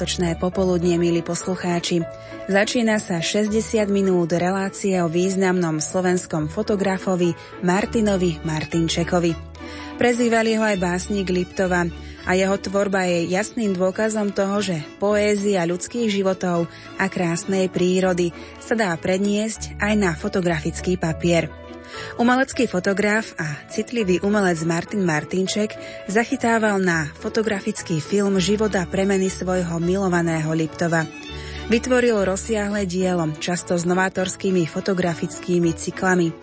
Sviatočné popoludne, milí poslucháči. Začína sa 60 minút relácie o významnom slovenskom fotografovi Martinovi Martinčekovi. Prezývali ho aj básnik Liptova a jeho tvorba je jasným dôkazom toho, že poézia ľudských životov a krásnej prírody sa dá predniesť aj na fotografický papier. Umelecký fotograf a citlivý umelec Martin Martinček zachytával na fotografický film života premeny svojho milovaného Liptova. Vytvoril rozsiahle dielo, často s novátorskými fotografickými cyklami.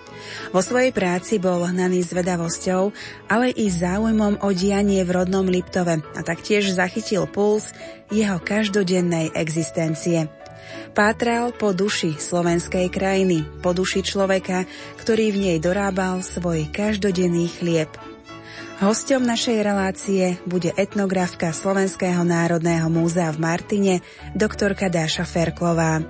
Vo svojej práci bol hnaný zvedavosťou, ale i záujmom o dianie v rodnom Liptove a taktiež zachytil puls jeho každodennej existencie. Pátral po duši slovenskej krajiny, po duši človeka, ktorý v nej dorábal svoj každodenný chlieb. Hosťom našej relácie bude etnografka Slovenského národného múzea v Martine, doktorka Dáša Ferklová.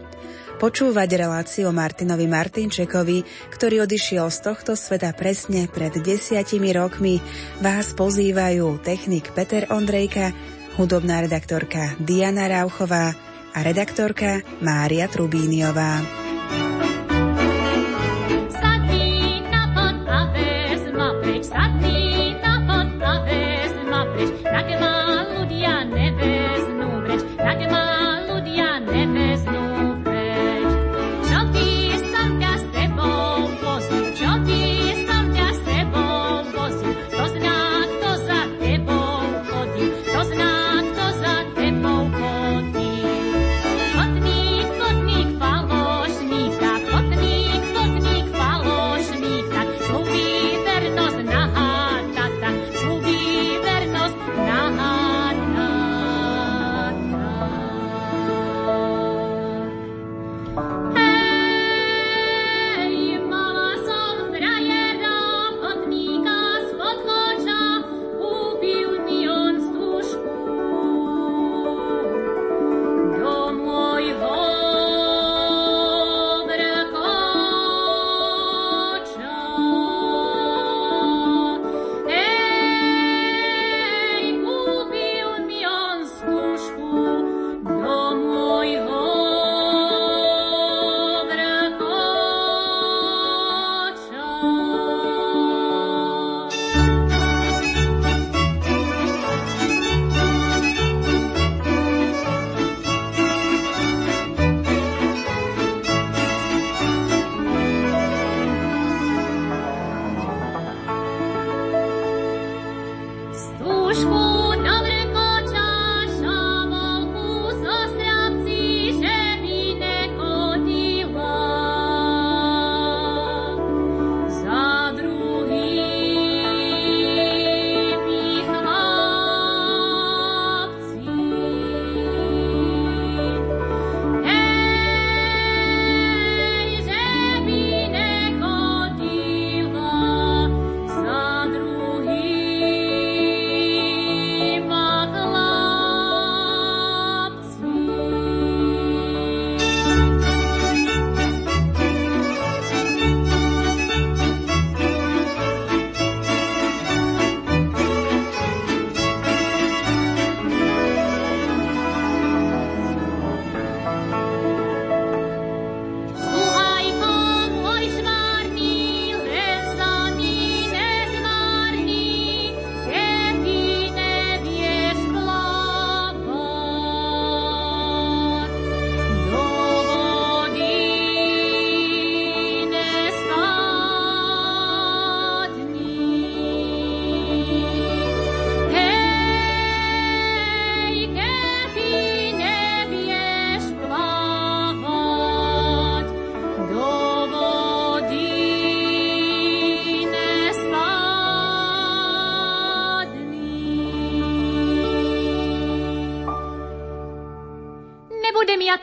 Počúvať reláciu Martinovi Martinčekovi, ktorý odišiel z tohto sveta presne pred desiatimi rokmi, vás pozývajú technik Peter Ondrejka, hudobná redaktorka Diana Rauchová, a redaktorka Mária Trubíniová.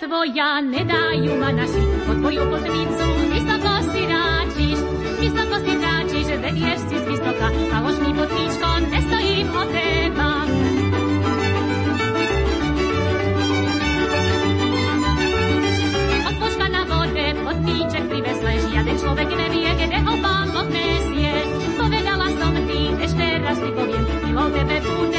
Tvoja, nedajú ma naši, po tvoju potnicu vysoko si ráčiš, vysoko si ráčiš, vedieš si z vysoka, a už mi potníčko, nestojím o teba. Odpočka na vode, potníček pri vesle, žiaden človek nevie, kde ho pán odnesie. Povedala som ty, ešte raz ti poviem, milou tebe budem,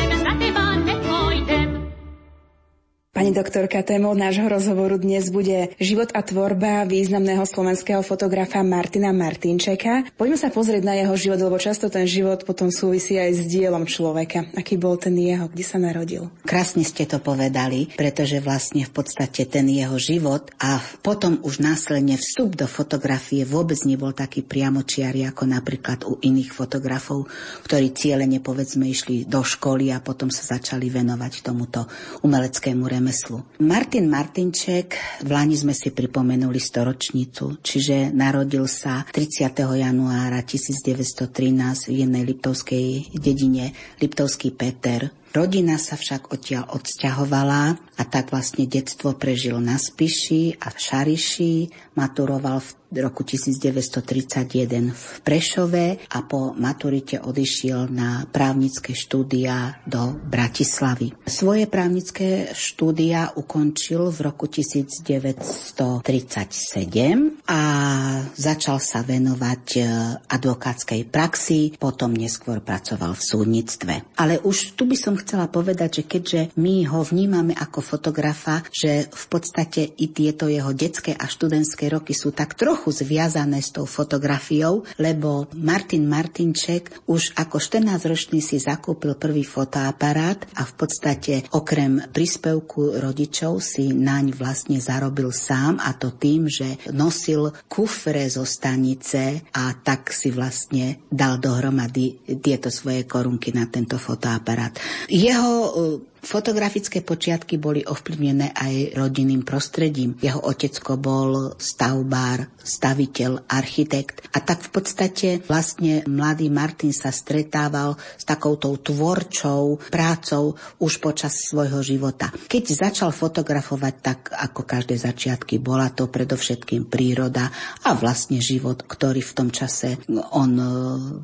doktorka, témou nášho rozhovoru dnes bude život a tvorba významného slovenského fotografa Martina Martinčeka. Poďme sa pozrieť na jeho život, lebo často ten život potom súvisí aj s dielom človeka. Aký bol ten jeho, kde sa narodil? Krásne ste to povedali, pretože vlastne v podstate ten jeho život a potom už následne vstup do fotografie vôbec nebol taký priamočiary ako napríklad u iných fotografov, ktorí cieľene povedzme išli do školy a potom sa začali venovať tomuto umeleckému remeslu remeslu. Martin Martinček, v Lani sme si pripomenuli storočnicu, čiže narodil sa 30. januára 1913 v jednej liptovskej dedine Liptovský Peter Rodina sa však odtiaľ odsťahovala a tak vlastne detstvo prežil na Spiši a v Šariši, maturoval v roku 1931 v Prešove a po maturite odišiel na právnické štúdia do Bratislavy. Svoje právnické štúdia ukončil v roku 1937 a začal sa venovať e, advokátskej praxi, potom neskôr pracoval v súdnictve. Ale už tu by som chcela povedať, že keďže my ho vnímame ako fotografa, že v podstate i tieto jeho detské a študentské roky sú tak trochu zviazané s tou fotografiou, lebo Martin Martinček už ako 14-ročný si zakúpil prvý fotoaparát a v podstate okrem príspevku rodičov si naň vlastne zarobil sám a to tým, že nosil kufre zo stanice a tak si vlastne dal dohromady tieto svoje korunky na tento fotoaparát. Jeho Fotografické počiatky boli ovplyvnené aj rodinným prostredím. Jeho otecko bol stavbár, staviteľ, architekt a tak v podstate vlastne mladý Martin sa stretával s takouto tvorčou prácou už počas svojho života. Keď začal fotografovať tak, ako každé začiatky, bola to predovšetkým príroda a vlastne život, ktorý v tom čase on e,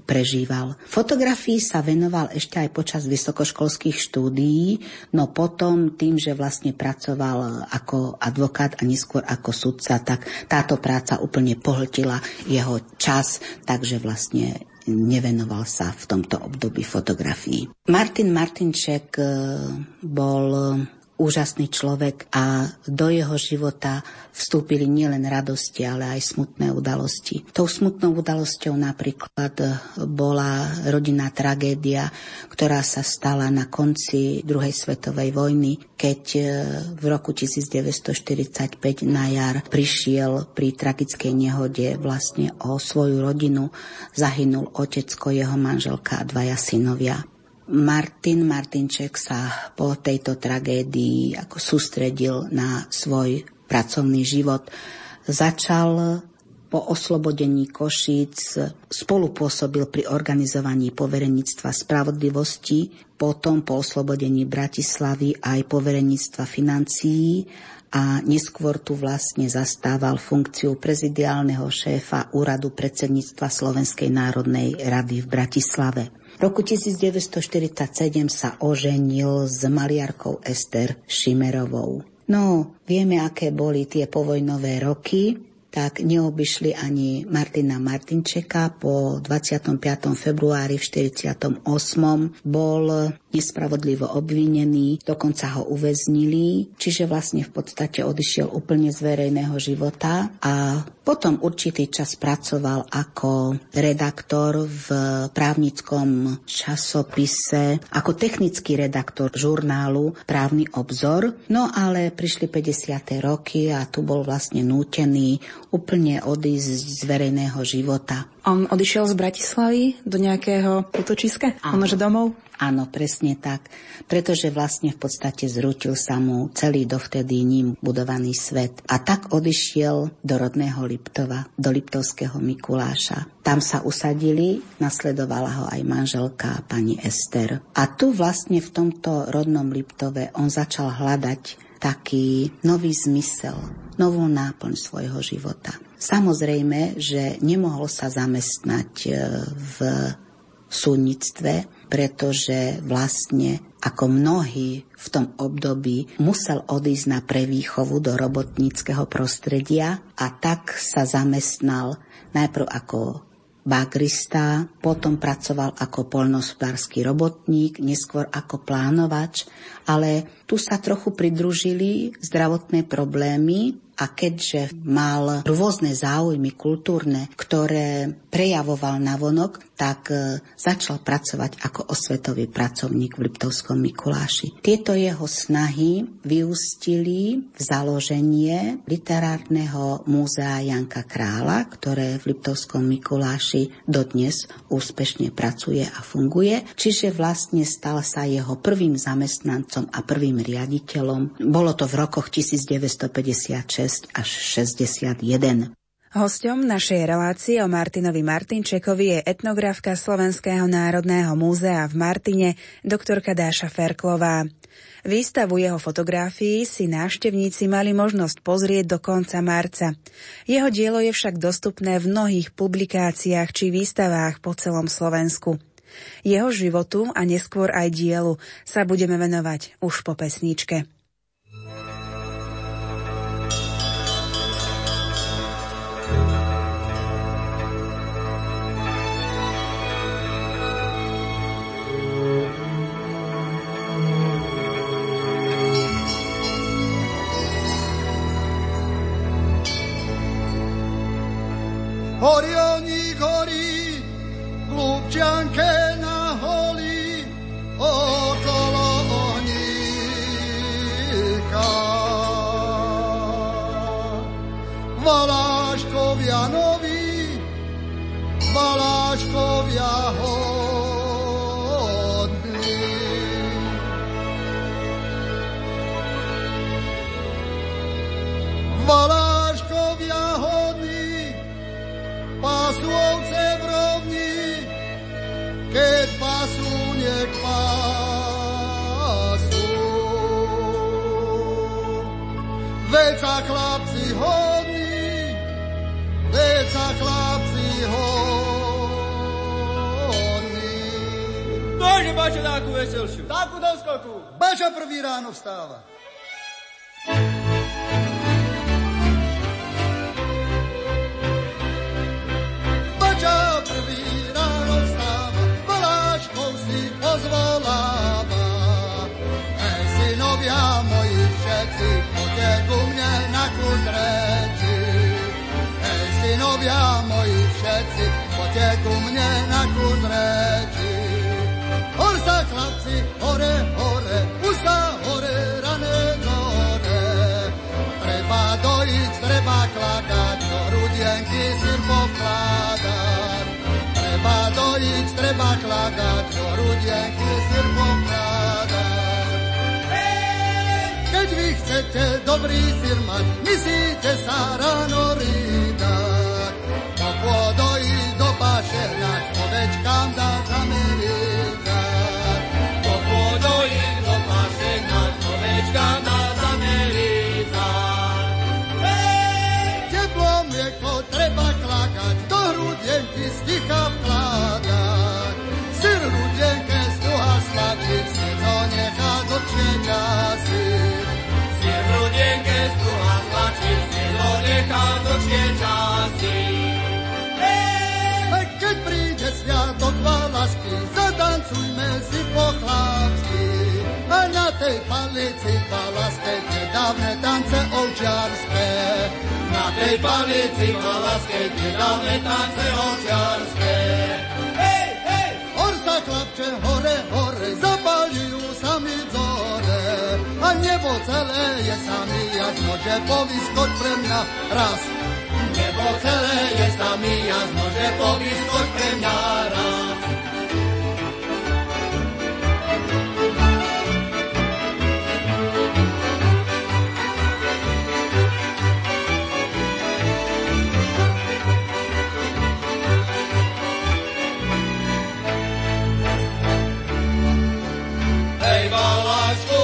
prežíval. Fotografii sa venoval ešte aj počas vysokoškolských štúdií, No potom tým, že vlastne pracoval ako advokát a neskôr ako sudca, tak táto práca úplne pohltila jeho čas, takže vlastne nevenoval sa v tomto období fotografii. Martin Martinček eh, bol úžasný človek a do jeho života vstúpili nielen radosti, ale aj smutné udalosti. Tou smutnou udalosťou napríklad bola rodinná tragédia, ktorá sa stala na konci druhej svetovej vojny, keď e, v roku 1945 na jar prišiel pri tragickej nehode vlastne o svoju rodinu. Zahynul otecko, jeho manželka a dvaja synovia. Martin Martinček sa po tejto tragédii ako sústredil na svoj pracovný život. Začal po oslobodení Košíc spolupôsobil pri organizovaní poverenictva spravodlivosti, potom po oslobodení Bratislavy aj poverenictva financií a neskôr tu vlastne zastával funkciu prezidiálneho šéfa úradu predsedníctva Slovenskej národnej rady v Bratislave roku 1947 sa oženil s maliarkou Ester Šimerovou. No, vieme, aké boli tie povojnové roky tak neobyšli ani Martina Martinčeka. Po 25. februári v 48. bol nespravodlivo obvinený, dokonca ho uväznili, čiže vlastne v podstate odišiel úplne z verejného života a potom určitý čas pracoval ako redaktor v právnickom časopise, ako technický redaktor žurnálu Právny obzor, no ale prišli 50. roky a tu bol vlastne nútený úplne odísť z verejného života. On odišiel z Bratislavy do nejakého útočiska? Áno. Možno domov? Áno, presne tak. Pretože vlastne v podstate zrutil sa mu celý dovtedy ním budovaný svet. A tak odišiel do rodného Liptova, do Liptovského Mikuláša. Tam sa usadili, nasledovala ho aj manželka pani Ester. A tu vlastne v tomto rodnom Liptove on začal hľadať taký nový zmysel, novú náplň svojho života. Samozrejme, že nemohol sa zamestnať e, v súdnictve, pretože vlastne ako mnohí v tom období musel odísť na prevýchovu do robotníckého prostredia a tak sa zamestnal najprv ako bagrista, potom pracoval ako polnospodársky robotník, neskôr ako plánovač, ale tu sa trochu pridružili zdravotné problémy a keďže mal rôzne záujmy kultúrne, ktoré prejavoval na vonok, tak e, začal pracovať ako osvetový pracovník v Liptovskom Mikuláši. Tieto jeho snahy vyústili v založenie literárneho múzea Janka Krála, ktoré v Liptovskom Mikuláši dodnes úspešne pracuje a funguje. Čiže vlastne stal sa jeho prvým zamestnancom a prvým riaditeľom. Bolo to v rokoch 1956 až 61. Hosťom našej relácie o Martinovi Martinčekovi je etnografka Slovenského národného múzea v Martine, doktorka Dáša Ferklová. Výstavu jeho fotografií si návštevníci mali možnosť pozrieť do konca marca. Jeho dielo je však dostupné v mnohých publikáciách či výstavách po celom Slovensku. Jeho životu a neskôr aj dielu sa budeme venovať už po pesničke. Synovia moji všetci, poďte ku mne na kus reči. Hor sa chlapci, hore, hore, už sa hore, rane gore. Treba dojiť, treba kladať, do rudienky sir pokladať. Treba dojiť, treba kladať, do rudienky sir pokladať. Keď vy chcete dobrý sir mať, myslíte sa ráno rýdať. Popôdojiť do paše hľať, ovečkám dá zamerítať. Popôdojiť do paše hľať, ovečkám dá zamerítať. Teplo mlieko treba klakať, do hrudienky sticha vkladať. Syr rudienke stuha si to nechá dlhšie časy. Si v rudienke struha tlačí, si to nechá dlhšie časy. Sviatok lásky, zatancujme si po chlapsky. A na tej palici valaske, tie dávne tance ovčiarské. Na tej palici valaske, tie dávne tance ovčiarské. Hej, hej! Hor sa chlapče, hore, hore, zapalijú sami zore. A nebo celé je sami jasno, že povyskoč pre mňa raz. Nebo celé je sami jasno, že povyskoč pre mňa raz. Hej, Valašku,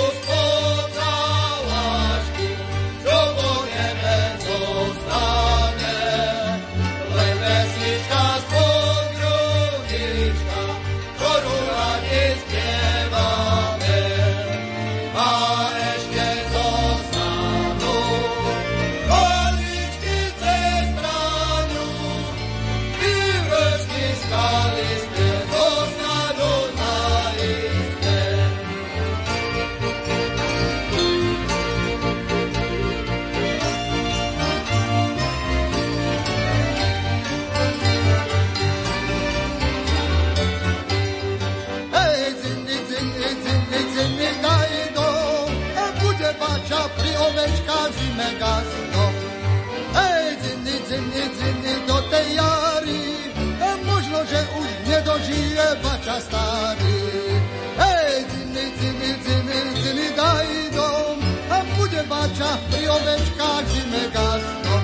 ovečkách zime gasno.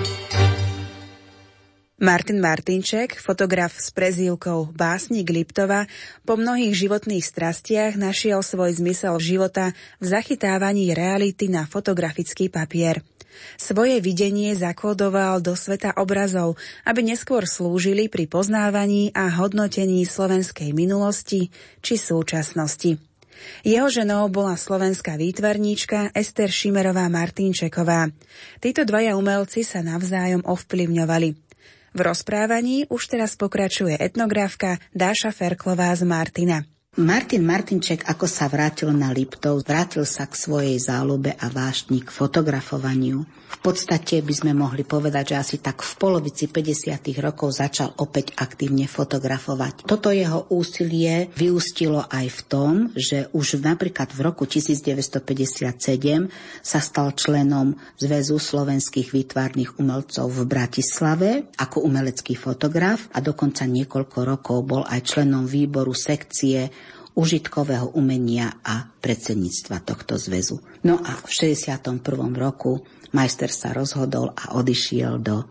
Martin Martinček, fotograf s prezývkou Básnik Liptova, po mnohých životných strastiach našiel svoj zmysel života v zachytávaní reality na fotografický papier. Svoje videnie zakódoval do sveta obrazov, aby neskôr slúžili pri poznávaní a hodnotení slovenskej minulosti či súčasnosti. Jeho ženou bola slovenská výtvarníčka Ester Šimerová Martinčeková. Títo dvaja umelci sa navzájom ovplyvňovali. V rozprávaní už teraz pokračuje etnografka Dáša Ferklová z Martina. Martin Martinček, ako sa vrátil na Liptov, vrátil sa k svojej záľube a vášni k fotografovaniu. V podstate by sme mohli povedať, že asi tak v polovici 50. rokov začal opäť aktívne fotografovať. Toto jeho úsilie vyústilo aj v tom, že už napríklad v roku 1957 sa stal členom Zväzu slovenských výtvarných umelcov v Bratislave ako umelecký fotograf a dokonca niekoľko rokov bol aj členom výboru sekcie užitkového umenia a predsedníctva tohto zväzu. No a v 61. roku majster sa rozhodol a odišiel do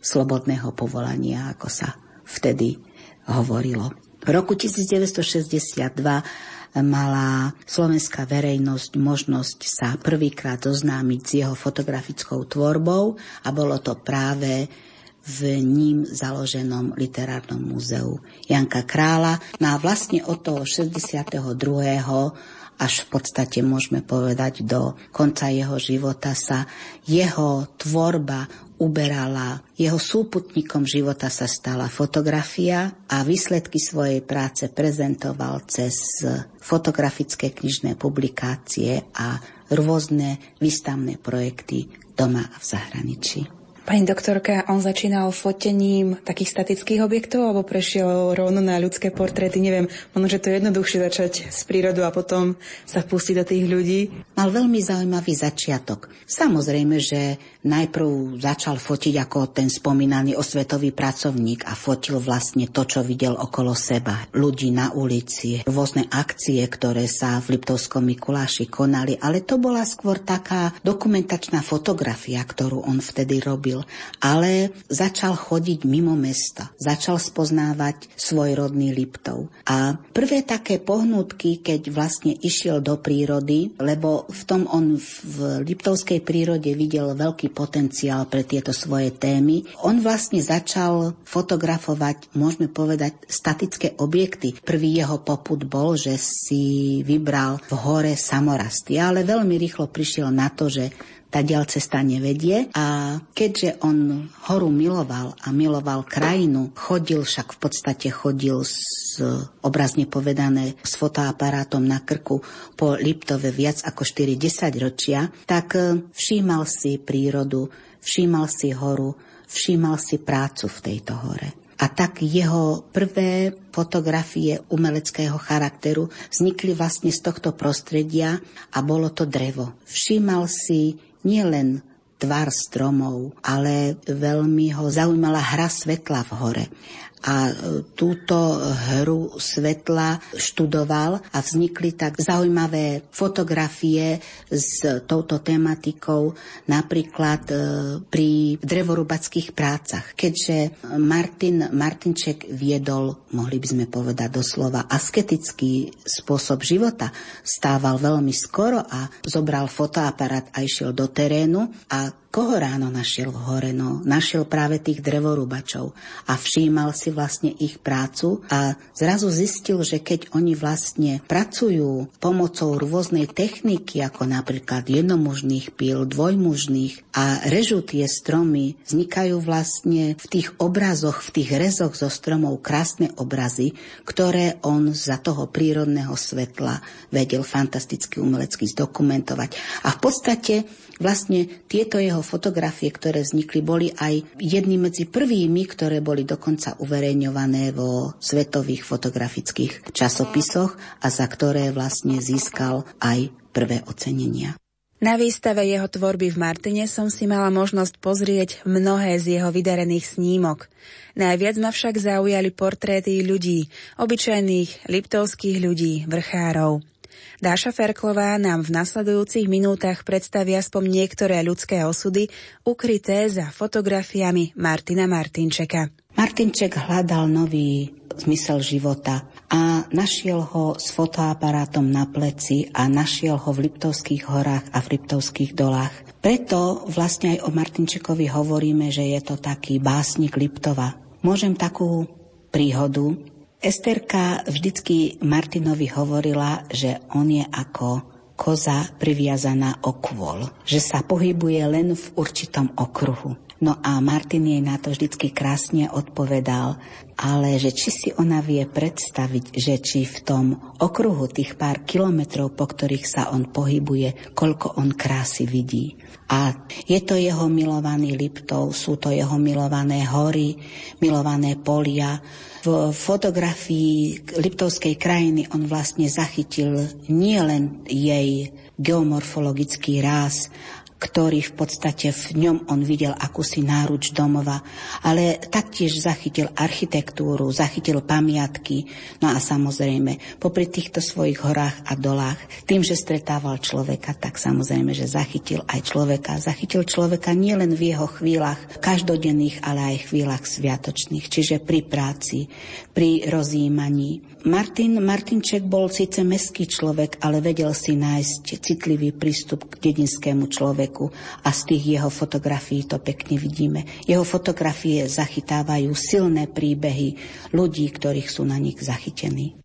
slobodného povolania, ako sa vtedy hovorilo. V roku 1962 mala slovenská verejnosť možnosť sa prvýkrát zoznámiť s jeho fotografickou tvorbou a bolo to práve v ním založenom literárnom múzeu Janka Krála. No a vlastne od toho 62 až v podstate môžeme povedať do konca jeho života sa jeho tvorba uberala, jeho súputníkom života sa stala fotografia a výsledky svojej práce prezentoval cez fotografické knižné publikácie a rôzne výstavné projekty doma a v zahraničí. Pani doktorka, on začínal fotením takých statických objektov alebo prešiel rovno na ľudské portréty? Neviem, možno, že to je jednoduchšie začať z prírodu a potom sa vpustiť do tých ľudí. Mal veľmi zaujímavý začiatok. Samozrejme, že najprv začal fotiť ako ten spomínaný osvetový pracovník a fotil vlastne to, čo videl okolo seba. Ľudí na ulici, rôzne akcie, ktoré sa v Liptovskom Mikuláši konali, ale to bola skôr taká dokumentačná fotografia, ktorú on vtedy robil ale začal chodiť mimo mesta, začal spoznávať svoj rodný Liptov. A prvé také pohnutky, keď vlastne išiel do prírody, lebo v tom on v Liptovskej prírode videl veľký potenciál pre tieto svoje témy, on vlastne začal fotografovať, môžeme povedať, statické objekty. Prvý jeho poput bol, že si vybral v hore samorasty, ale veľmi rýchlo prišiel na to, že tá ďal cesta nevedie a keďže on horu miloval a miloval krajinu, chodil však v podstate chodil s obrazne povedané s fotoaparátom na krku po Liptove viac ako 4-10 ročia, tak e, všímal si prírodu, všímal si horu, všímal si prácu v tejto hore. A tak jeho prvé fotografie umeleckého charakteru vznikli vlastne z tohto prostredia a bolo to drevo. Všímal si nielen tvar stromov, ale veľmi ho zaujímala hra svetla v hore a e, túto hru svetla študoval a vznikli tak zaujímavé fotografie s touto tematikou napríklad e, pri drevorubackých prácach. Keďže Martin Martinček viedol, mohli by sme povedať doslova, asketický spôsob života, stával veľmi skoro a zobral fotoaparát a išiel do terénu a Koho ráno našiel v hore? No, našiel práve tých drevorúbačov a všímal si vlastne ich prácu a zrazu zistil, že keď oni vlastne pracujú pomocou rôznej techniky, ako napríklad jednomužných píl, dvojmužných a režú tie stromy, vznikajú vlastne v tých obrazoch, v tých rezoch zo stromov krásne obrazy, ktoré on za toho prírodného svetla vedel fantasticky umelecky zdokumentovať. A v podstate Vlastne tieto jeho fotografie, ktoré vznikli, boli aj jedny medzi prvými, ktoré boli dokonca uverejňované vo svetových fotografických časopisoch a za ktoré vlastne získal aj prvé ocenenia. Na výstave jeho tvorby v Martine som si mala možnosť pozrieť mnohé z jeho vydarených snímok. Najviac ma však zaujali portréty ľudí, obyčajných liptovských ľudí, vrchárov. Dáša Ferklová nám v nasledujúcich minútach predstaví aspoň niektoré ľudské osudy ukryté za fotografiami Martina Martinčeka. Martinček hľadal nový zmysel života a našiel ho s fotoaparátom na pleci a našiel ho v Liptovských horách a v Liptovských dolách. Preto vlastne aj o Martinčekovi hovoríme, že je to taký básnik Liptova. Môžem takú príhodu Esterka vždycky Martinovi hovorila, že on je ako koza priviazaná o kvôl, že sa pohybuje len v určitom okruhu. No a Martin jej na to vždycky krásne odpovedal, ale že či si ona vie predstaviť, že či v tom okruhu tých pár kilometrov, po ktorých sa on pohybuje, koľko on krásy vidí. A je to jeho milovaný Liptov, sú to jeho milované hory, milované polia, v fotografii Liptovskej krajiny on vlastne zachytil nielen jej geomorfologický ráz, ktorý v podstate v ňom on videl akúsi náruč domova, ale taktiež zachytil architektúru, zachytil pamiatky, no a samozrejme, popri týchto svojich horách a dolách, tým, že stretával človeka, tak samozrejme, že zachytil aj človeka. Zachytil človeka nielen v jeho chvíľach každodenných, ale aj chvíľach sviatočných, čiže pri práci, pri rozjímaní. Martin Martinček bol síce meský človek, ale vedel si nájsť citlivý prístup k dedinskému človeku a z tých jeho fotografií to pekne vidíme. Jeho fotografie zachytávajú silné príbehy ľudí, ktorých sú na nich zachytení.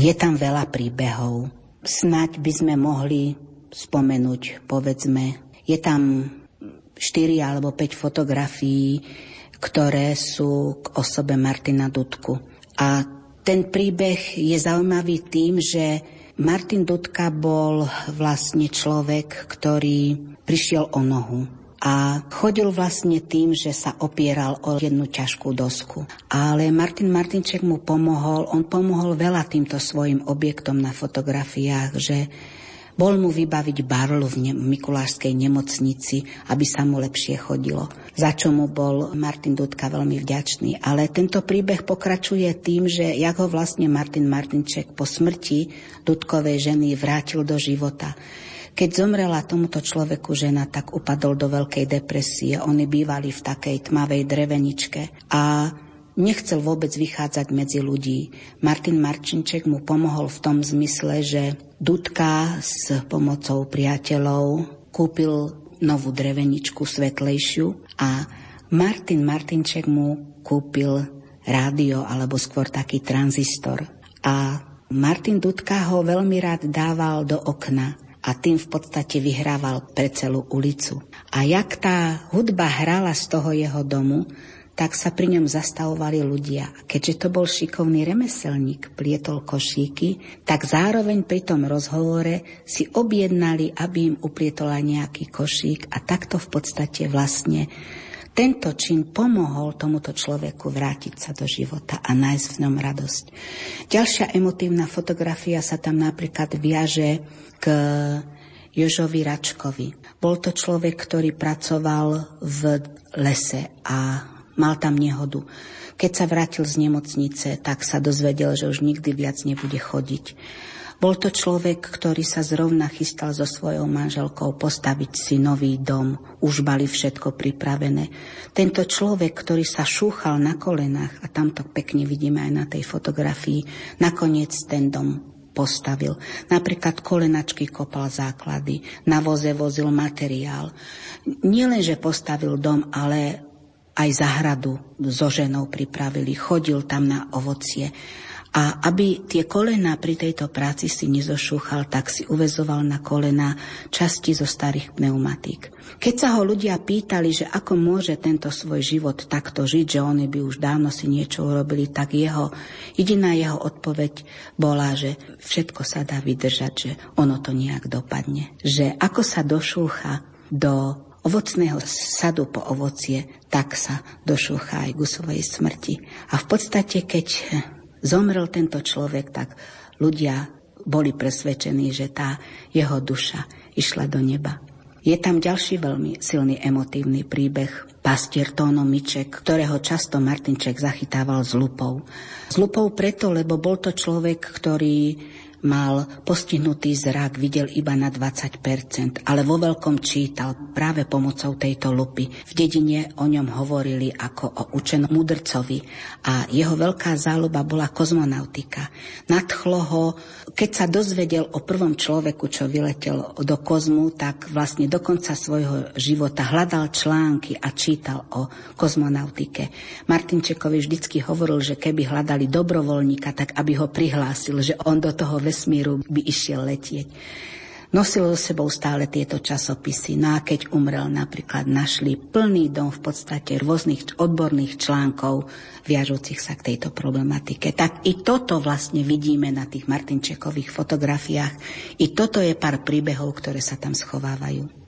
Je tam veľa príbehov. Snaď by sme mohli spomenúť, povedzme, je tam 4 alebo 5 fotografií, ktoré sú k osobe Martina Dudku. A ten príbeh je zaujímavý tým, že Martin Dudka bol vlastne človek, ktorý prišiel o nohu a chodil vlastne tým, že sa opieral o jednu ťažkú dosku. Ale Martin Martinček mu pomohol, on pomohol veľa týmto svojim objektom na fotografiách, že bol mu vybaviť barlu v ne- Mikulášskej nemocnici, aby sa mu lepšie chodilo. Za čo mu bol Martin Dudka veľmi vďačný. Ale tento príbeh pokračuje tým, že jak ho vlastne Martin Martinček po smrti Dudkovej ženy vrátil do života. Keď zomrela tomuto človeku žena, tak upadol do veľkej depresie. Oni bývali v takej tmavej dreveničke a nechcel vôbec vychádzať medzi ľudí. Martin Marčinček mu pomohol v tom zmysle, že Dudka s pomocou priateľov kúpil novú dreveničku svetlejšiu a Martin Martinček mu kúpil rádio alebo skôr taký tranzistor. A Martin Dudka ho veľmi rád dával do okna a tým v podstate vyhrával pre celú ulicu. A jak tá hudba hrala z toho jeho domu, tak sa pri ňom zastavovali ľudia. Keďže to bol šikovný remeselník, plietol košíky, tak zároveň pri tom rozhovore si objednali, aby im uplietol aj nejaký košík a takto v podstate vlastne tento čin pomohol tomuto človeku vrátiť sa do života a nájsť v ňom radosť. Ďalšia emotívna fotografia sa tam napríklad viaže k Jožovi Račkovi. Bol to človek, ktorý pracoval v lese a mal tam nehodu. Keď sa vrátil z nemocnice, tak sa dozvedel, že už nikdy viac nebude chodiť. Bol to človek, ktorý sa zrovna chystal so svojou manželkou postaviť si nový dom. Už bali všetko pripravené. Tento človek, ktorý sa šúchal na kolenách, a tam to pekne vidíme aj na tej fotografii, nakoniec ten dom postavil. Napríklad kolenačky kopal základy, na voze vozil materiál. Nielen, že postavil dom, ale aj zahradu so ženou pripravili, chodil tam na ovocie. A aby tie kolená pri tejto práci si nezošúchal, tak si uvezoval na kolena časti zo starých pneumatík. Keď sa ho ľudia pýtali, že ako môže tento svoj život takto žiť, že oni by už dávno si niečo urobili, tak jeho, jediná jeho odpoveď bola, že všetko sa dá vydržať, že ono to nejak dopadne. Že ako sa došúcha do ovocného sadu po ovocie, tak sa došúcha aj ku svojej smrti. A v podstate, keď zomrel tento človek, tak ľudia boli presvedčení, že tá jeho duša išla do neba. Je tam ďalší veľmi silný emotívny príbeh pastier Tóno Miček, ktorého často Martinček zachytával s lupou. S lupou preto, lebo bol to človek, ktorý mal postihnutý zrak, videl iba na 20%, ale vo veľkom čítal práve pomocou tejto lupy. V dedine o ňom hovorili ako o učenom mudrcovi a jeho veľká záľuba bola kozmonautika. Nadchlo ho, keď sa dozvedel o prvom človeku, čo vyletel do kozmu, tak vlastne do konca svojho života hľadal články a čítal o kozmonautike. Martinčekovi vždycky hovoril, že keby hľadali dobrovoľníka, tak aby ho prihlásil, že on do toho vesmíru by išiel letieť. Nosil so sebou stále tieto časopisy. No a keď umrel, napríklad našli plný dom v podstate rôznych odborných článkov viažúcich sa k tejto problematike. Tak i toto vlastne vidíme na tých Martinčekových fotografiách. I toto je pár príbehov, ktoré sa tam schovávajú.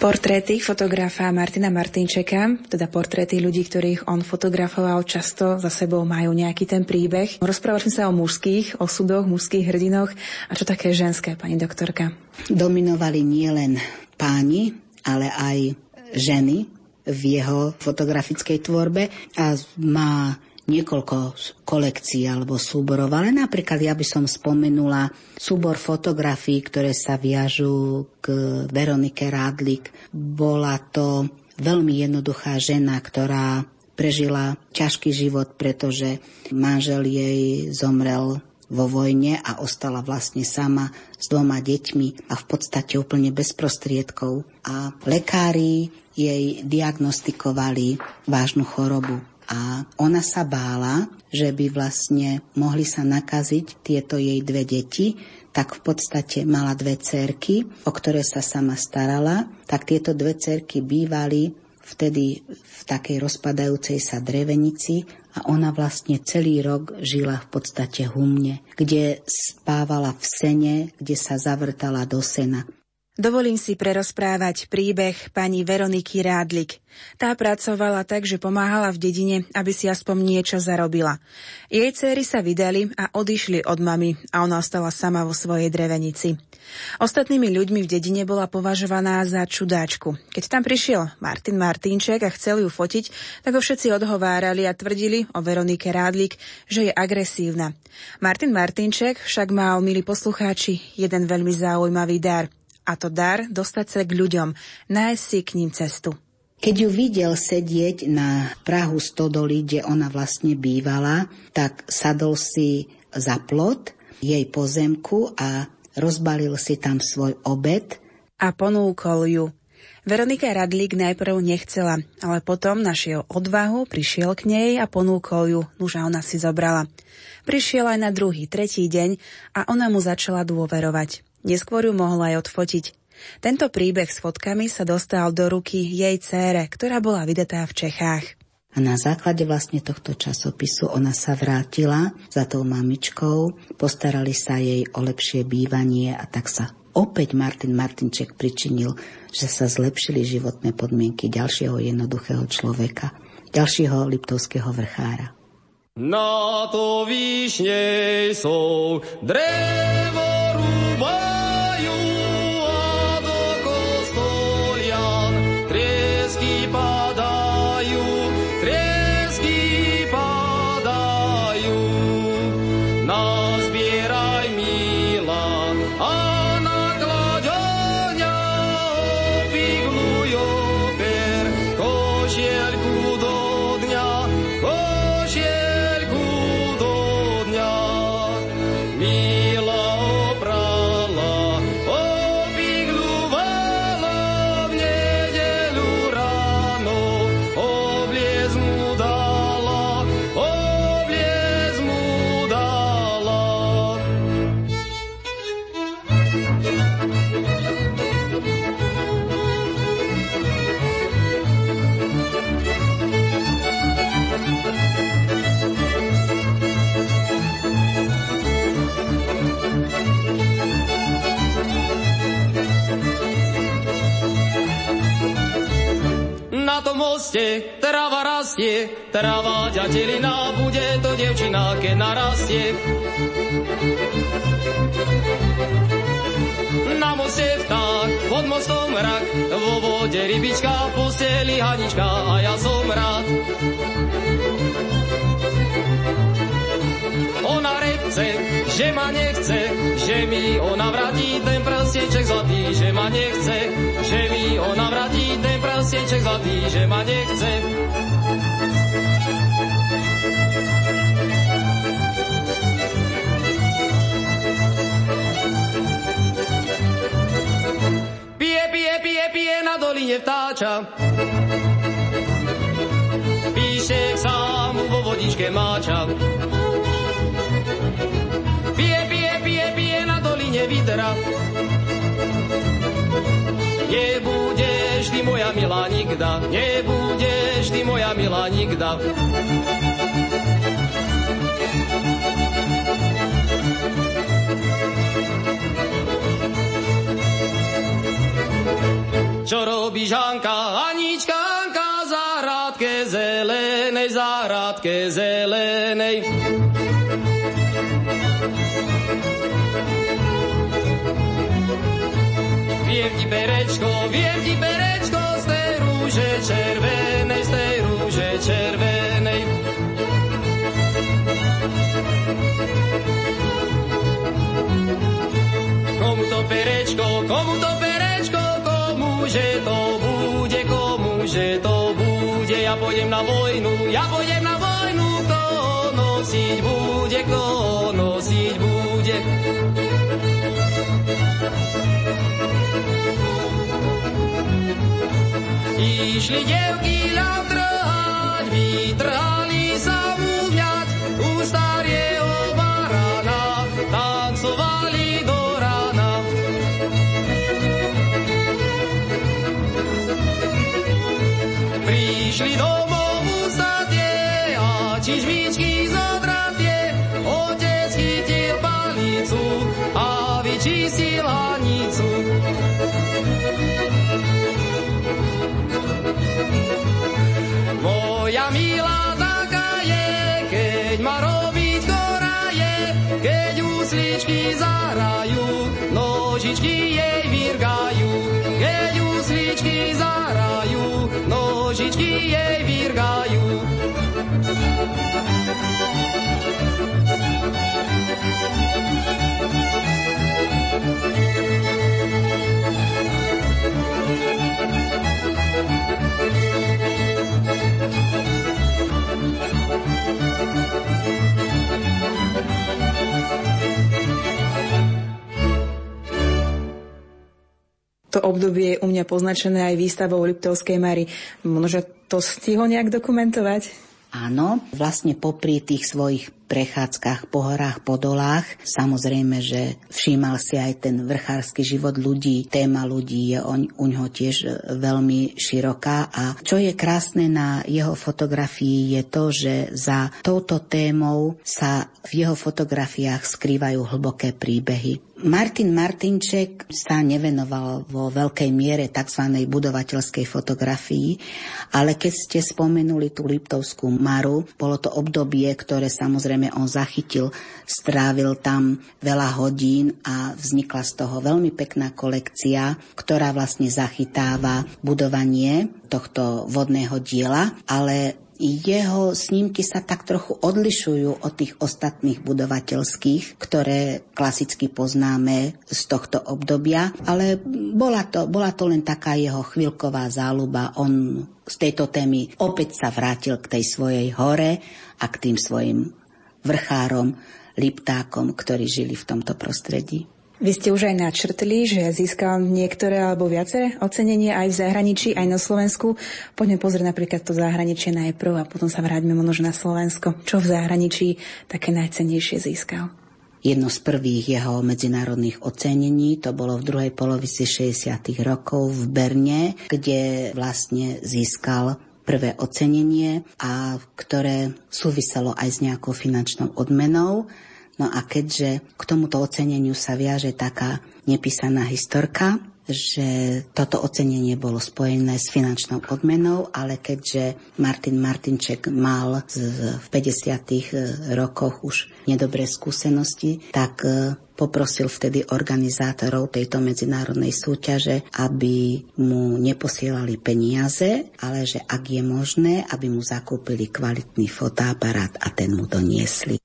Portréty fotografa Martina Martinčeka, teda portréty ľudí, ktorých on fotografoval, často za sebou majú nejaký ten príbeh. Rozprávali sme sa o mužských osudoch, mužských hrdinoch. A čo také ženské, pani doktorka? Dominovali nielen páni, ale aj ženy v jeho fotografickej tvorbe a má niekoľko kolekcií alebo súborov, ale napríklad ja by som spomenula súbor fotografií, ktoré sa viažú k Veronike Rádlik. Bola to veľmi jednoduchá žena, ktorá prežila ťažký život, pretože manžel jej zomrel vo vojne a ostala vlastne sama s dvoma deťmi a v podstate úplne bez prostriedkov. A lekári jej diagnostikovali vážnu chorobu a ona sa bála, že by vlastne mohli sa nakaziť tieto jej dve deti, tak v podstate mala dve cerky, o ktoré sa sama starala, tak tieto dve cerky bývali vtedy v takej rozpadajúcej sa drevenici a ona vlastne celý rok žila v podstate humne, kde spávala v sene, kde sa zavrtala do sena. Dovolím si prerozprávať príbeh pani Veroniky Rádlik. Tá pracovala tak, že pomáhala v dedine, aby si aspoň niečo zarobila. Jej céry sa vydali a odišli od mamy a ona ostala sama vo svojej drevenici. Ostatnými ľuďmi v dedine bola považovaná za čudáčku. Keď tam prišiel Martin Martinček a chcel ju fotiť, tak ho všetci odhovárali a tvrdili o Veronike Rádlik, že je agresívna. Martin Martinček však mal, milí poslucháči, jeden veľmi zaujímavý dar – a to dar dostať sa k ľuďom, nájsť si k ním cestu. Keď ju videl sedieť na Prahu stodoly, kde ona vlastne bývala, tak sadol si za plot jej pozemku a rozbalil si tam svoj obed. A ponúkol ju. Veronika Radlík najprv nechcela, ale potom našiel odvahu, prišiel k nej a ponúkol ju, už a ona si zobrala. Prišiel aj na druhý, tretí deň a ona mu začala dôverovať. Neskôr ju mohla aj odfotiť. Tento príbeh s fotkami sa dostal do ruky jej cére, ktorá bola vydetá v Čechách. A na základe vlastne tohto časopisu ona sa vrátila za tou mamičkou, postarali sa jej o lepšie bývanie a tak sa opäť Martin Martinček pričinil, že sa zlepšili životné podmienky ďalšieho jednoduchého človeka, ďalšieho liptovského vrchára. Na to výšnej sú drevo moste, trava rastie, trava ďatelina, bude to devčina, keď narastie. Na moste vták, pod mostom rak, vo vode rybička, posteli hanička a ja som rád. Ona repce, že ma nechce, že mi ona vratí ten prstieček zlatý, že ma nechce, že mi ona vratí ten prstieček zlatý, že ma nechce. Pije, pije, pije, pije na doline vtáča. Píše k sámu vo vodičke máča. Nebudeš ty moja milá nikda, nebudeš ty moja milá nikda. čo robí Žanka, Anička, Anka, záhradke zelenej, záhradke zelenej. Viem ti, berečko, viem ti, berečko, z tej rúže červenej, z tej rúže červenej. Komu to perečko, komu to perečko, komuže to bude, komuže to bude. Ja pôjdem na vojnu, ja pôjdem na vojnu, kto nosiť bude, kto nosiť bude. Išli devky ľam trhať, vytrhali sa uvňať u starého To obdobie je u mňa poznačené aj výstavou Liptovskej Mary. Možno to stihol nejak dokumentovať? Áno, vlastne popri tých svojich prechádzkach po horách, po dolách. Samozrejme, že všímal si aj ten vrchársky život ľudí, téma ľudí je on, u ňoho tiež e, veľmi široká a čo je krásne na jeho fotografii je to, že za touto témou sa v jeho fotografiách skrývajú hlboké príbehy. Martin Martinček sa nevenoval vo veľkej miere tzv. budovateľskej fotografii, ale keď ste spomenuli tú Liptovskú Maru, bolo to obdobie, ktoré samozrejme on zachytil, strávil tam veľa hodín a vznikla z toho veľmi pekná kolekcia, ktorá vlastne zachytáva budovanie tohto vodného diela, ale jeho snímky sa tak trochu odlišujú od tých ostatných budovateľských, ktoré klasicky poznáme z tohto obdobia, ale bola to, bola to len taká jeho chvíľková záľuba. On z tejto témy opäť sa vrátil k tej svojej hore a k tým svojim vrchárom, liptákom, ktorí žili v tomto prostredí. Vy ste už aj načrtli, že získal niektoré alebo viaceré ocenenie aj v zahraničí, aj na Slovensku. Poďme pozrieť napríklad to zahraničie najprv a potom sa vráťme možno na Slovensko. Čo v zahraničí také najcennejšie získal? Jedno z prvých jeho medzinárodných ocenení to bolo v druhej polovici 60. rokov v Berne, kde vlastne získal prvé ocenenie a ktoré súviselo aj s nejakou finančnou odmenou. No a keďže k tomuto oceneniu sa viaže taká nepísaná historka, že toto ocenenie bolo spojené s finančnou odmenou, ale keďže Martin Martinček mal v 50. rokoch už nedobré skúsenosti, tak e, poprosil vtedy organizátorov tejto medzinárodnej súťaže, aby mu neposielali peniaze, ale že ak je možné, aby mu zakúpili kvalitný fotoaparát a ten mu doniesli.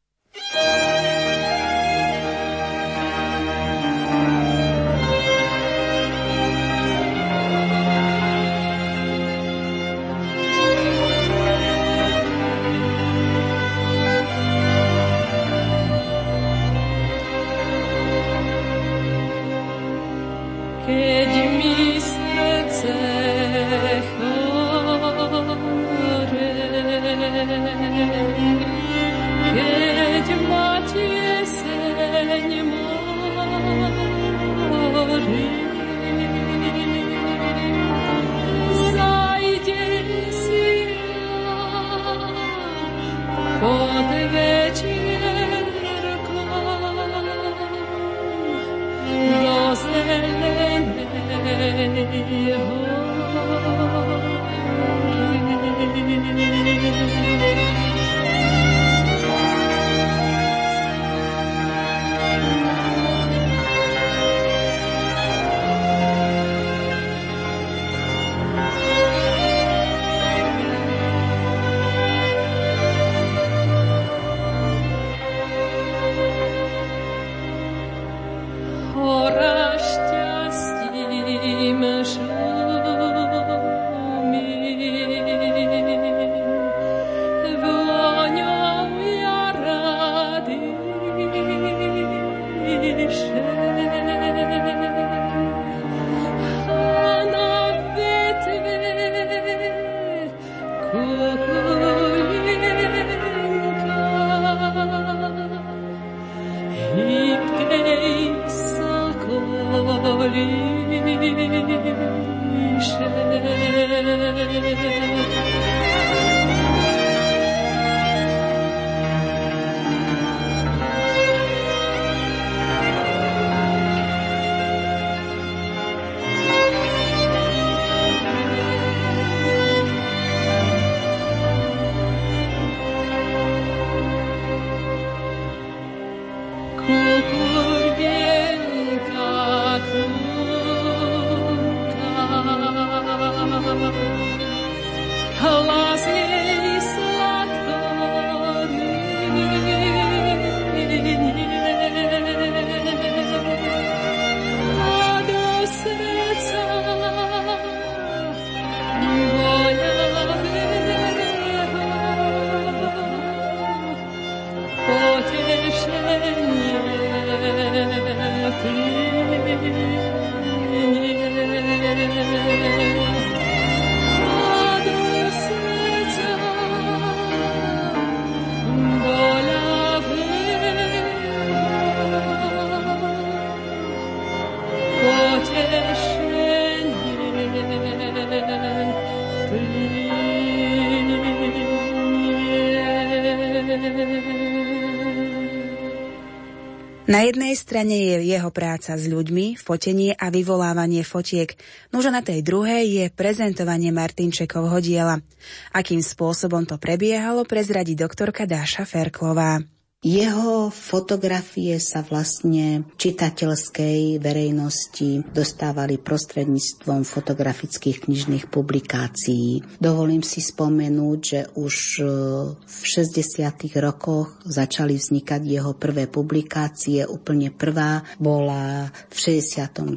Jednej strane je jeho práca s ľuďmi, fotenie a vyvolávanie fotiek, nože na tej druhej je prezentovanie Martinčekovho diela. Akým spôsobom to prebiehalo, prezradí doktorka Dáša Ferklová. Jeho fotografie sa vlastne čitateľskej verejnosti dostávali prostredníctvom fotografických knižných publikácií. Dovolím si spomenúť, že už e, v 60. rokoch začali vznikať jeho prvé publikácie. Úplne prvá bola v 62.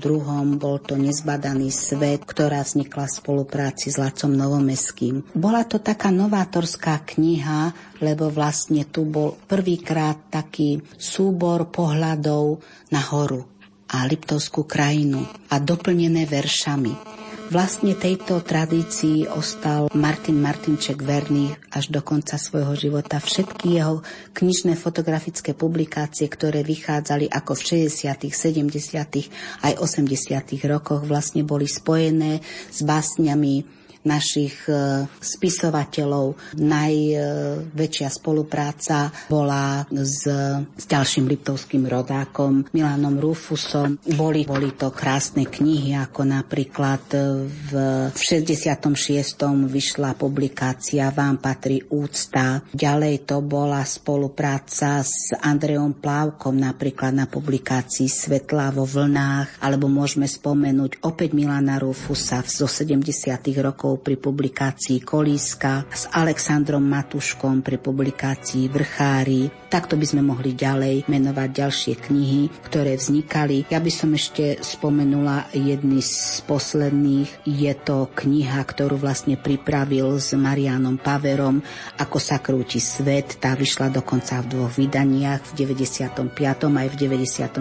bol to Nezbadaný svet, ktorá vznikla v spolupráci s Lacom Novomeským. Bola to taká novátorská kniha, lebo vlastne tu bol prvýkrát taký súbor pohľadov na horu a Liptovskú krajinu a doplnené veršami. Vlastne tejto tradícii ostal Martin Martinček verný až do konca svojho života. Všetky jeho knižné fotografické publikácie, ktoré vychádzali ako v 60., 70. aj 80. rokoch, vlastne boli spojené s básňami našich e, spisovateľov. Najväčšia spolupráca bola s, s ďalším liptovským rodákom Milanom Rufusom. Boli, boli to krásne knihy, ako napríklad v, v 66. vyšla publikácia Vám patrí úcta. Ďalej to bola spolupráca s Andreom Plávkom, napríklad na publikácii Svetlá vo vlnách, alebo môžeme spomenúť opäť Milana Rufusa zo 70. rokov pri publikácii Kolíska, s Alexandrom Matuškom pri publikácii Vrchári. Takto by sme mohli ďalej menovať ďalšie knihy, ktoré vznikali. Ja by som ešte spomenula jedny z posledných. Je to kniha, ktorú vlastne pripravil s Marianom Paverom, Ako sa krúti svet. Tá vyšla dokonca v dvoch vydaniach, v 95. aj v 96.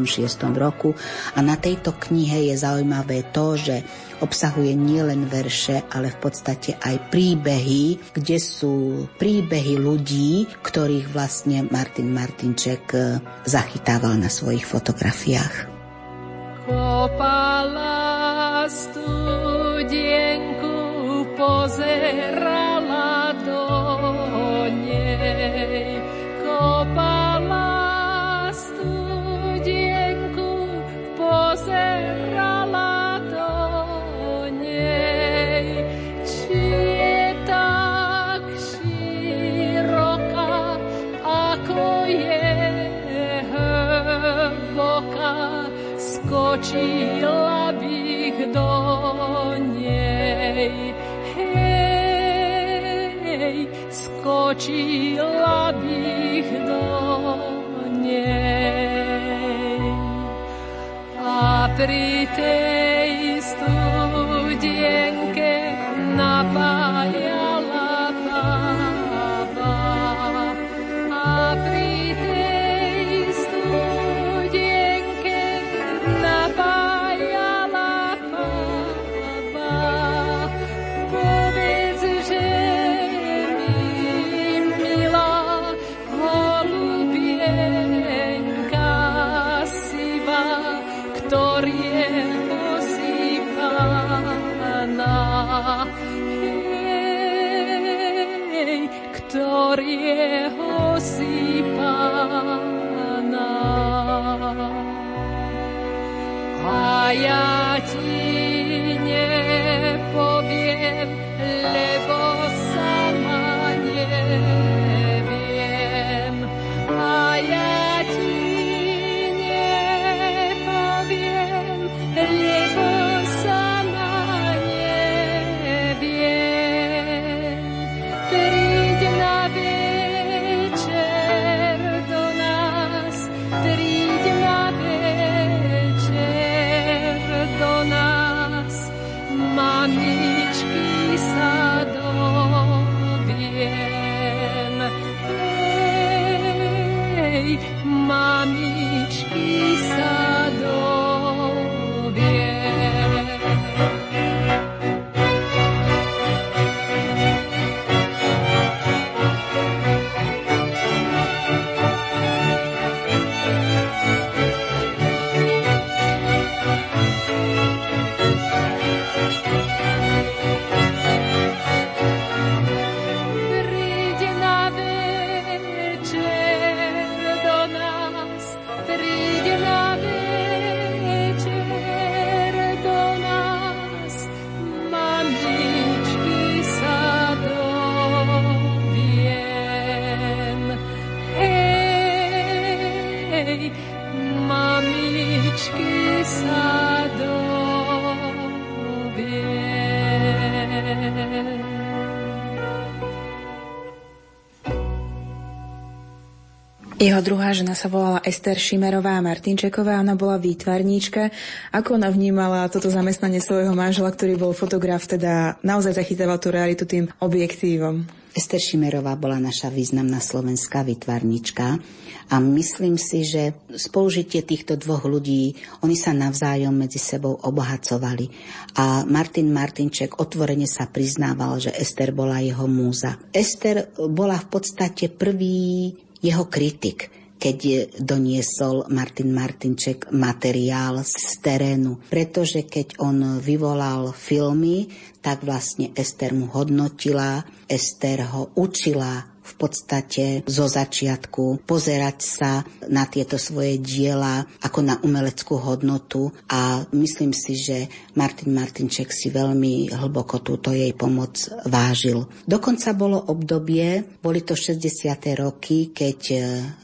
roku. A na tejto knihe je zaujímavé to, že obsahuje nielen verše, ale v podstate aj príbehy, kde sú príbehy ľudí, ktorých vlastne Martin Martinček eh, zachytával na svojich fotografiách. Kopala studienku, pozerala do pri Jeho druhá žena sa volala Ester Šimerová Martinčeková, ona bola výtvarníčka. Ako ona vnímala toto zamestnanie svojho manžela, ktorý bol fotograf, teda naozaj zachytával tú realitu tým objektívom? Ester Šimerová bola naša významná slovenská vytvarnička a myslím si, že spolužitie týchto dvoch ľudí, oni sa navzájom medzi sebou obohacovali. A Martin Martinček otvorene sa priznával, že Ester bola jeho múza. Ester bola v podstate prvý jeho kritik, keď doniesol Martin Martinček materiál z terénu. Pretože keď on vyvolal filmy, tak vlastne Ester mu hodnotila, Ester ho učila v podstate zo začiatku pozerať sa na tieto svoje diela ako na umeleckú hodnotu a myslím si, že Martin Martinček si veľmi hlboko túto jej pomoc vážil. Dokonca bolo obdobie, boli to 60. roky, keď e,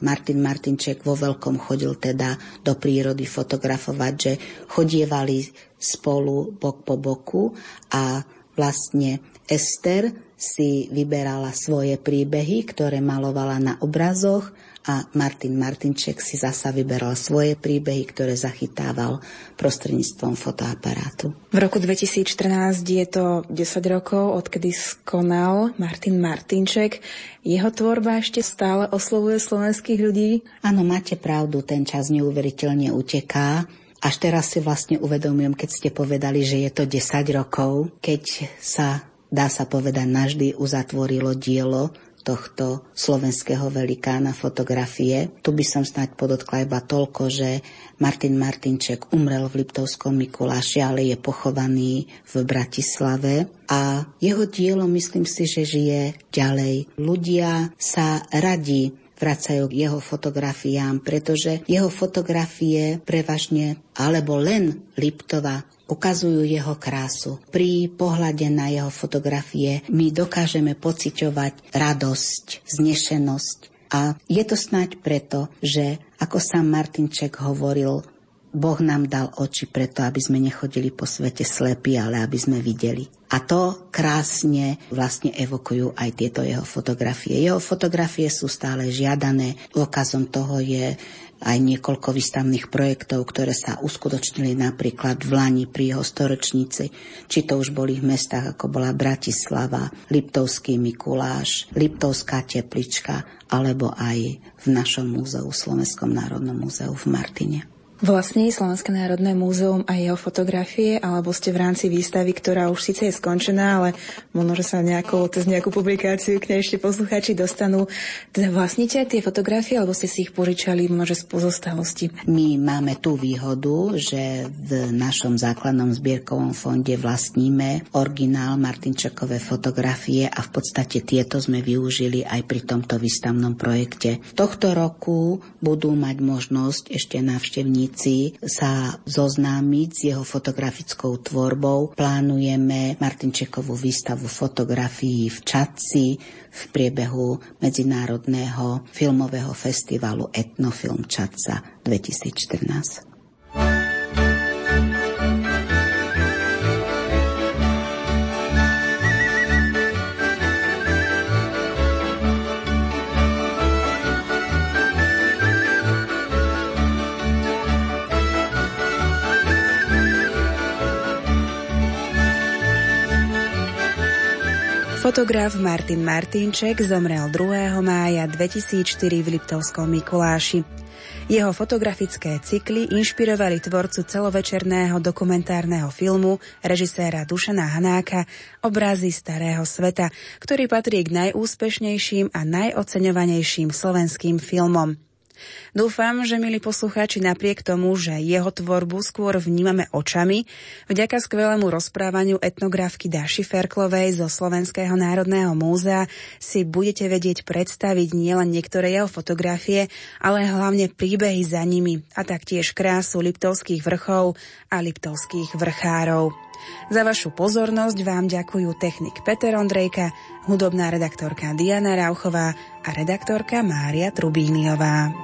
Martin Martinček vo veľkom chodil teda do prírody fotografovať, že chodievali spolu bok po boku a vlastne Ester si vyberala svoje príbehy, ktoré malovala na obrazoch a Martin Martinček si zasa vyberal svoje príbehy, ktoré zachytával prostredníctvom fotoaparátu. V roku 2014 je to 10 rokov, odkedy skonal Martin Martinček. Jeho tvorba ešte stále oslovuje slovenských ľudí? Áno, máte pravdu, ten čas neuveriteľne uteká. Až teraz si vlastne uvedomujem, keď ste povedali, že je to 10 rokov, keď sa dá sa povedať, navždy uzatvorilo dielo tohto slovenského velikána fotografie. Tu by som snáď podotkla iba toľko, že Martin Martinček umrel v Liptovskom Mikuláši, ale je pochovaný v Bratislave a jeho dielo myslím si, že žije ďalej. Ľudia sa radi vracajú k jeho fotografiám, pretože jeho fotografie prevažne alebo len Liptova ukazujú jeho krásu. Pri pohľade na jeho fotografie my dokážeme pociťovať radosť, znešenosť. A je to snáď preto, že, ako sám Martinček hovoril, Boh nám dal oči preto, aby sme nechodili po svete slepí, ale aby sme videli. A to krásne vlastne evokujú aj tieto jeho fotografie. Jeho fotografie sú stále žiadané. Okazom toho je aj niekoľko výstavných projektov, ktoré sa uskutočnili napríklad v Lani pri jeho storočnici, či to už boli v mestách ako bola Bratislava, Liptovský Mikuláš, Liptovská teplička, alebo aj v našom múzeu, Slovenskom národnom múzeu v Martine. Vlastní Slovenské národné múzeum a jeho fotografie, alebo ste v rámci výstavy, ktorá už síce je skončená, ale možno, že sa nejakou, cez nejakú publikáciu k nej ešte poslucháči dostanú. Teda vlastníte tie fotografie, alebo ste si ich požičali možno, z pozostalosti? My máme tú výhodu, že v našom základnom zbierkovom fonde vlastníme originál Martinčekové fotografie a v podstate tieto sme využili aj pri tomto výstavnom projekte. Tohto roku budú mať možnosť ešte návštevníci diváci sa zoznámiť s jeho fotografickou tvorbou. Plánujeme Martinčekovú výstavu fotografií v Čaci v priebehu Medzinárodného filmového festivalu Etnofilm Čaca 2014. Fotograf Martin Martinček zomrel 2. mája 2004 v Liptovskom Mikuláši. Jeho fotografické cykly inšpirovali tvorcu celovečerného dokumentárneho filmu režiséra Dušana Hanáka Obrazy starého sveta, ktorý patrí k najúspešnejším a najoceňovanejším slovenským filmom. Dúfam, že milí poslucháči napriek tomu, že jeho tvorbu skôr vnímame očami, vďaka skvelému rozprávaniu etnografky Daši Ferklovej zo Slovenského národného múzea si budete vedieť predstaviť nielen niektoré jeho fotografie, ale hlavne príbehy za nimi a taktiež krásu Liptovských vrchov a Liptovských vrchárov. Za vašu pozornosť vám ďakujú technik Peter Ondrejka, hudobná redaktorka Diana Rauchová a redaktorka Mária Trubíniová.